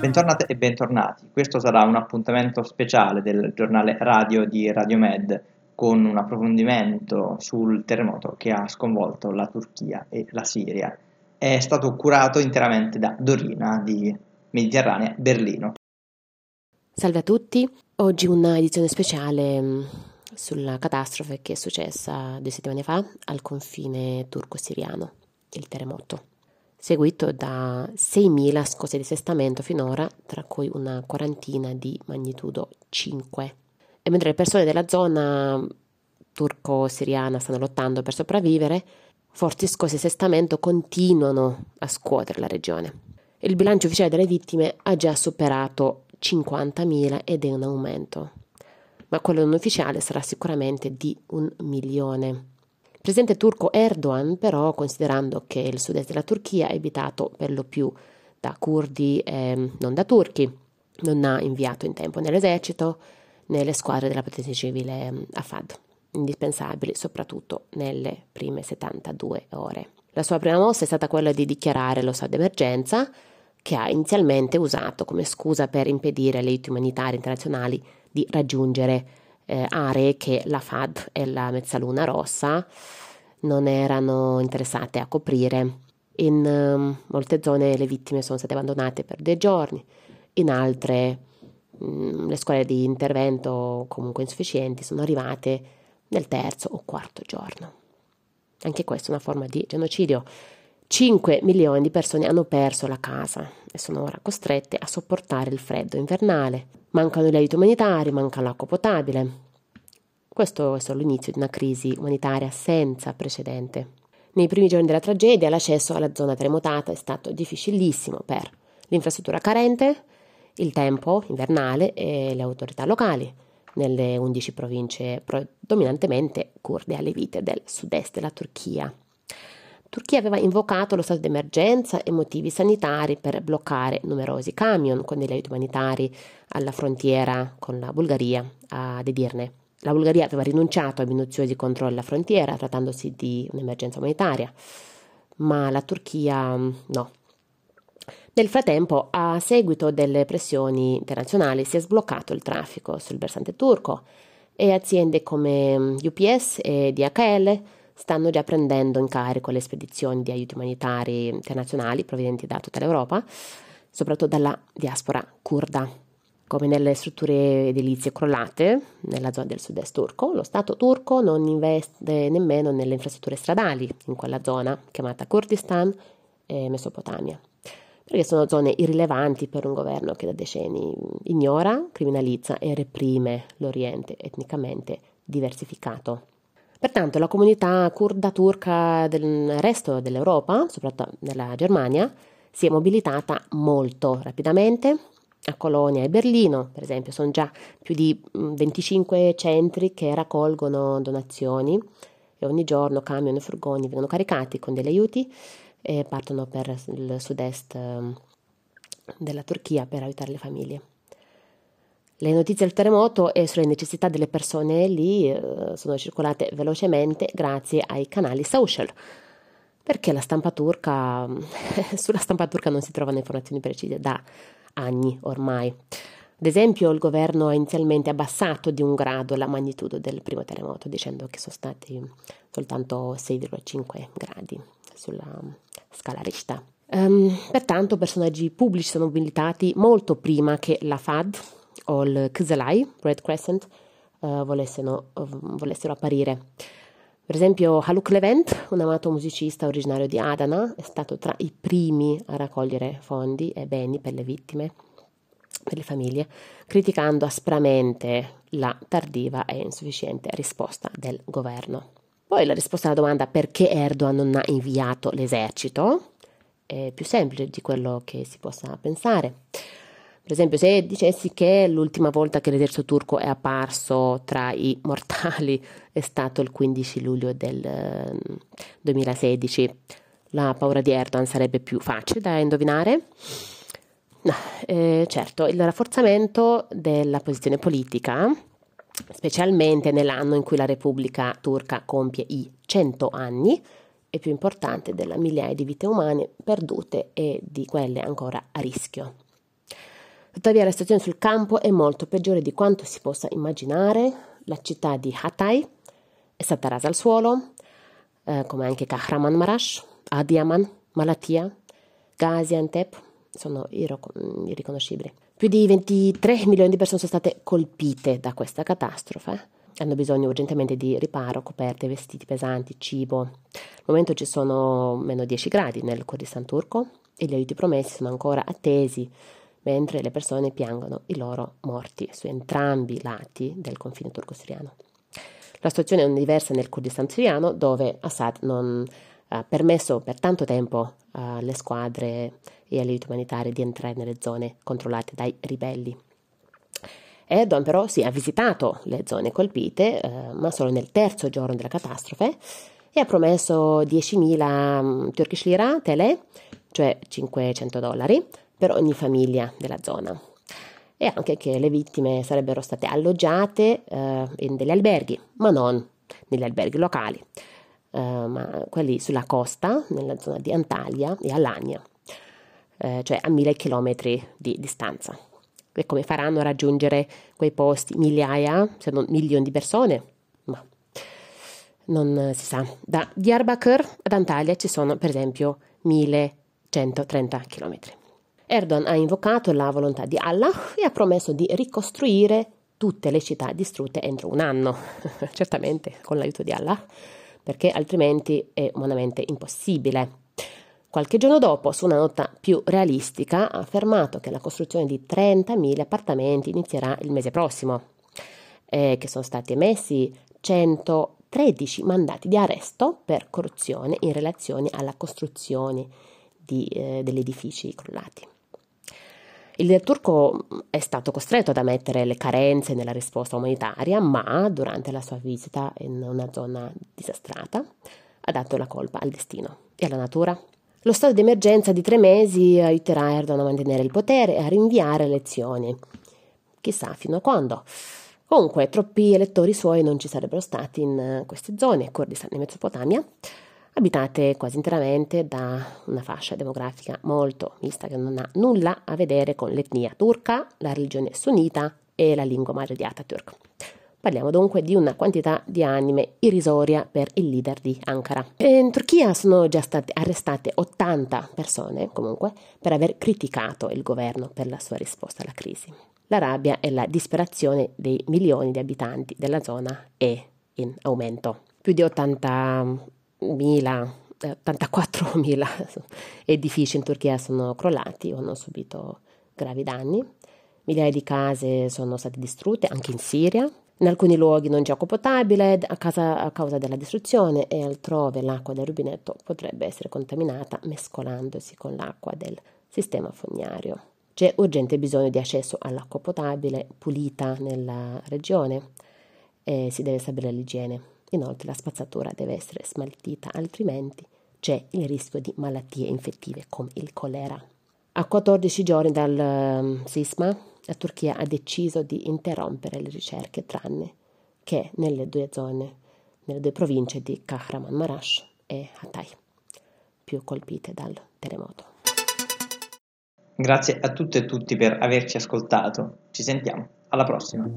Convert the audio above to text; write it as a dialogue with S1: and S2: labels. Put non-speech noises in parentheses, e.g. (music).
S1: Bentornate e bentornati, questo sarà un appuntamento speciale del giornale radio di Radiomed con un approfondimento sul terremoto che ha sconvolto la Turchia e la Siria. È stato curato interamente da Dorina di Mediterranea Berlino.
S2: Salve a tutti, oggi una edizione speciale mm, sulla catastrofe che è successa due settimane fa al confine turco-siriano, il terremoto seguito da 6.000 scosse di assestamento finora, tra cui una quarantina di magnitudo 5. E mentre le persone della zona turco-siriana stanno lottando per sopravvivere, forti scosse di assestamento continuano a scuotere la regione. Il bilancio ufficiale delle vittime ha già superato 50.000 ed è in aumento, ma quello non ufficiale sarà sicuramente di un milione. Il presidente turco Erdogan, però, considerando che il sud-est della Turchia è abitato per lo più da curdi e non da turchi, non ha inviato in tempo nell'esercito né le squadre della protezione civile mm, Afad, indispensabili soprattutto nelle prime 72 ore. La sua prima mossa è stata quella di dichiarare lo stato d'emergenza, che ha inizialmente usato come scusa per impedire alle aiuti umanitari internazionali di raggiungere eh, aree che la FAD e la Mezzaluna Rossa non erano interessate a coprire. In um, molte zone le vittime sono state abbandonate per dei giorni, in altre um, le scuole di intervento comunque insufficienti sono arrivate nel terzo o quarto giorno. Anche questa è una forma di genocidio. 5 milioni di persone hanno perso la casa e sono ora costrette a sopportare il freddo invernale. Mancano gli aiuti umanitari, manca l'acqua potabile. Questo è solo l'inizio di una crisi umanitaria senza precedente. Nei primi giorni della tragedia l'accesso alla zona terremotata è stato difficilissimo per l'infrastruttura carente, il tempo invernale e le autorità locali nelle 11 province predominantemente kurde alevite del sud-est della Turchia. Turchia aveva invocato lo stato d'emergenza e motivi sanitari per bloccare numerosi camion con degli aiuti umanitari alla frontiera con la Bulgaria ad Edirne. La Bulgaria aveva rinunciato ai minuziosi controlli alla frontiera trattandosi di un'emergenza umanitaria, ma la Turchia mm, no. Nel frattempo, a seguito delle pressioni internazionali, si è sbloccato il traffico sul versante turco e aziende come UPS mm, e DHL stanno già prendendo in carico le spedizioni di aiuti umanitari internazionali provenienti da tutta l'Europa, soprattutto dalla diaspora kurda. Come nelle strutture edilizie crollate nella zona del sud-est turco, lo Stato turco non investe nemmeno nelle infrastrutture stradali in quella zona chiamata Kurdistan e Mesopotamia, perché sono zone irrilevanti per un governo che da decenni ignora, criminalizza e reprime l'Oriente etnicamente diversificato. Pertanto la comunità kurda turca del resto dell'Europa, soprattutto nella Germania, si è mobilitata molto rapidamente. A Colonia e Berlino, per esempio, sono già più di 25 mm, centri che raccolgono donazioni e ogni giorno camion e furgoni vengono caricati con degli aiuti e partono per il sud-est della Turchia per aiutare le famiglie. Le notizie del terremoto e sulle necessità delle persone lì eh, sono circolate velocemente grazie ai canali social, perché la stampa turca, (laughs) sulla stampa turca non si trovano informazioni precise da anni ormai. Ad esempio, il governo ha inizialmente abbassato di un grado la magnitudo del primo terremoto, dicendo che sono stati soltanto 6,5 gradi sulla scala Richter. Um, pertanto, personaggi pubblici sono mobilitati molto prima che la FAD, o il Kızılay, Red Crescent, uh, volessero, volessero apparire. Per esempio Haluk Levent, un amato musicista originario di Adana, è stato tra i primi a raccogliere fondi e beni per le vittime, per le famiglie, criticando aspramente la tardiva e insufficiente risposta del governo. Poi la risposta alla domanda perché Erdogan non ha inviato l'esercito è più semplice di quello che si possa pensare. Per esempio, se dicessi che l'ultima volta che l'esercito turco è apparso tra i (laughs) mortali è stato il 15 luglio del 2016, ehm, la paura di Erdogan sarebbe più facile da indovinare? No, eh, certo, il rafforzamento della posizione politica specialmente nell'anno in cui la Repubblica turca compie i 100 anni e più importante della migliaia di vite umane perdute e di quelle ancora a rischio. Tuttavia la situazione sul campo è molto peggiore di quanto si possa immaginare. La città di Hatay è stata rasa al suolo, eh, come anche Kahramanmarash, Adiaman, Malatia, Gaziantep, sono irriconoscibili. Più di 23 milioni di persone sono state colpite da questa catastrofe. Hanno bisogno urgentemente di riparo, coperte, vestiti pesanti, cibo. Al momento ci sono meno 10 gradi nel Kurdistan turco e gli aiuti promessi sono ancora attesi, mentre le persone piangono i loro morti su entrambi i lati del confine turco-siriano. La situazione è diversa nel Kurdistan siriano, dove Assad non ha permesso per tanto tempo alle squadre e agli aiuti umanitari di entrare nelle zone controllate dai ribelli. Erdogan però sì, ha visitato le zone colpite, eh, ma solo nel terzo giorno della catastrofe, e ha promesso 10.000 mm, Turkish lira tele, cioè 500 dollari, per ogni famiglia della zona. E anche che le vittime sarebbero state alloggiate eh, in degli alberghi, ma non negli alberghi locali, eh, ma quelli sulla costa, nella zona di Antalya e Alania, eh, cioè a mille chilometri di distanza. E come faranno a raggiungere quei posti migliaia, se non milioni di persone? Ma non si sa. Da Diyarbakir ad Antalya ci sono per esempio 1130 chilometri. Erdogan ha invocato la volontà di Allah e ha promesso di ricostruire tutte le città distrutte entro un anno, (laughs) certamente con l'aiuto di Allah, perché altrimenti è umanamente impossibile. Qualche giorno dopo, su una nota più realistica, ha affermato che la costruzione di 30.000 appartamenti inizierà il mese prossimo, e che sono stati emessi 113 mandati di arresto per corruzione in relazione alla costruzione di, eh, degli edifici crollati. Il turco è stato costretto ad ammettere le carenze nella risposta umanitaria, ma durante la sua visita in una zona disastrata ha dato la colpa al destino e alla natura lo stato di emergenza di tre mesi aiuterà Erdogan a mantenere il potere e a rinviare le elezioni. Chissà fino a quando. Comunque, troppi elettori suoi non ci sarebbero stati in queste zone, Kurdistan e Mesopotamia, abitate quasi interamente da una fascia demografica molto mista che non ha nulla a vedere con l'etnia turca, la religione sunnita e la lingua madre di Atatürk. Parliamo dunque di una quantità di anime irrisoria per il leader di Ankara. In Turchia sono già state arrestate 80 persone, comunque, per aver criticato il governo per la sua risposta alla crisi. La rabbia e la disperazione dei milioni di abitanti della zona è in aumento. Più di 80.000 84.000 (laughs) edifici in Turchia sono crollati o hanno subito gravi danni. Migliaia di case sono state distrutte anche in Siria, in alcuni luoghi non c'è acqua potabile a causa, a causa della distruzione e altrove l'acqua del rubinetto potrebbe essere contaminata mescolandosi con l'acqua del sistema fognario. C'è urgente bisogno di accesso all'acqua potabile pulita nella regione e si deve stabilire l'igiene. Inoltre la spazzatura deve essere smaltita, altrimenti c'è il rischio di malattie infettive come il colera. A 14 giorni dal um, sisma la Turchia ha deciso di interrompere le ricerche tranne che nelle due zone, nelle due province di Kahramanmaraş e Hatay, più colpite dal terremoto.
S1: Grazie a tutte e tutti per averci ascoltato. Ci sentiamo. Alla prossima.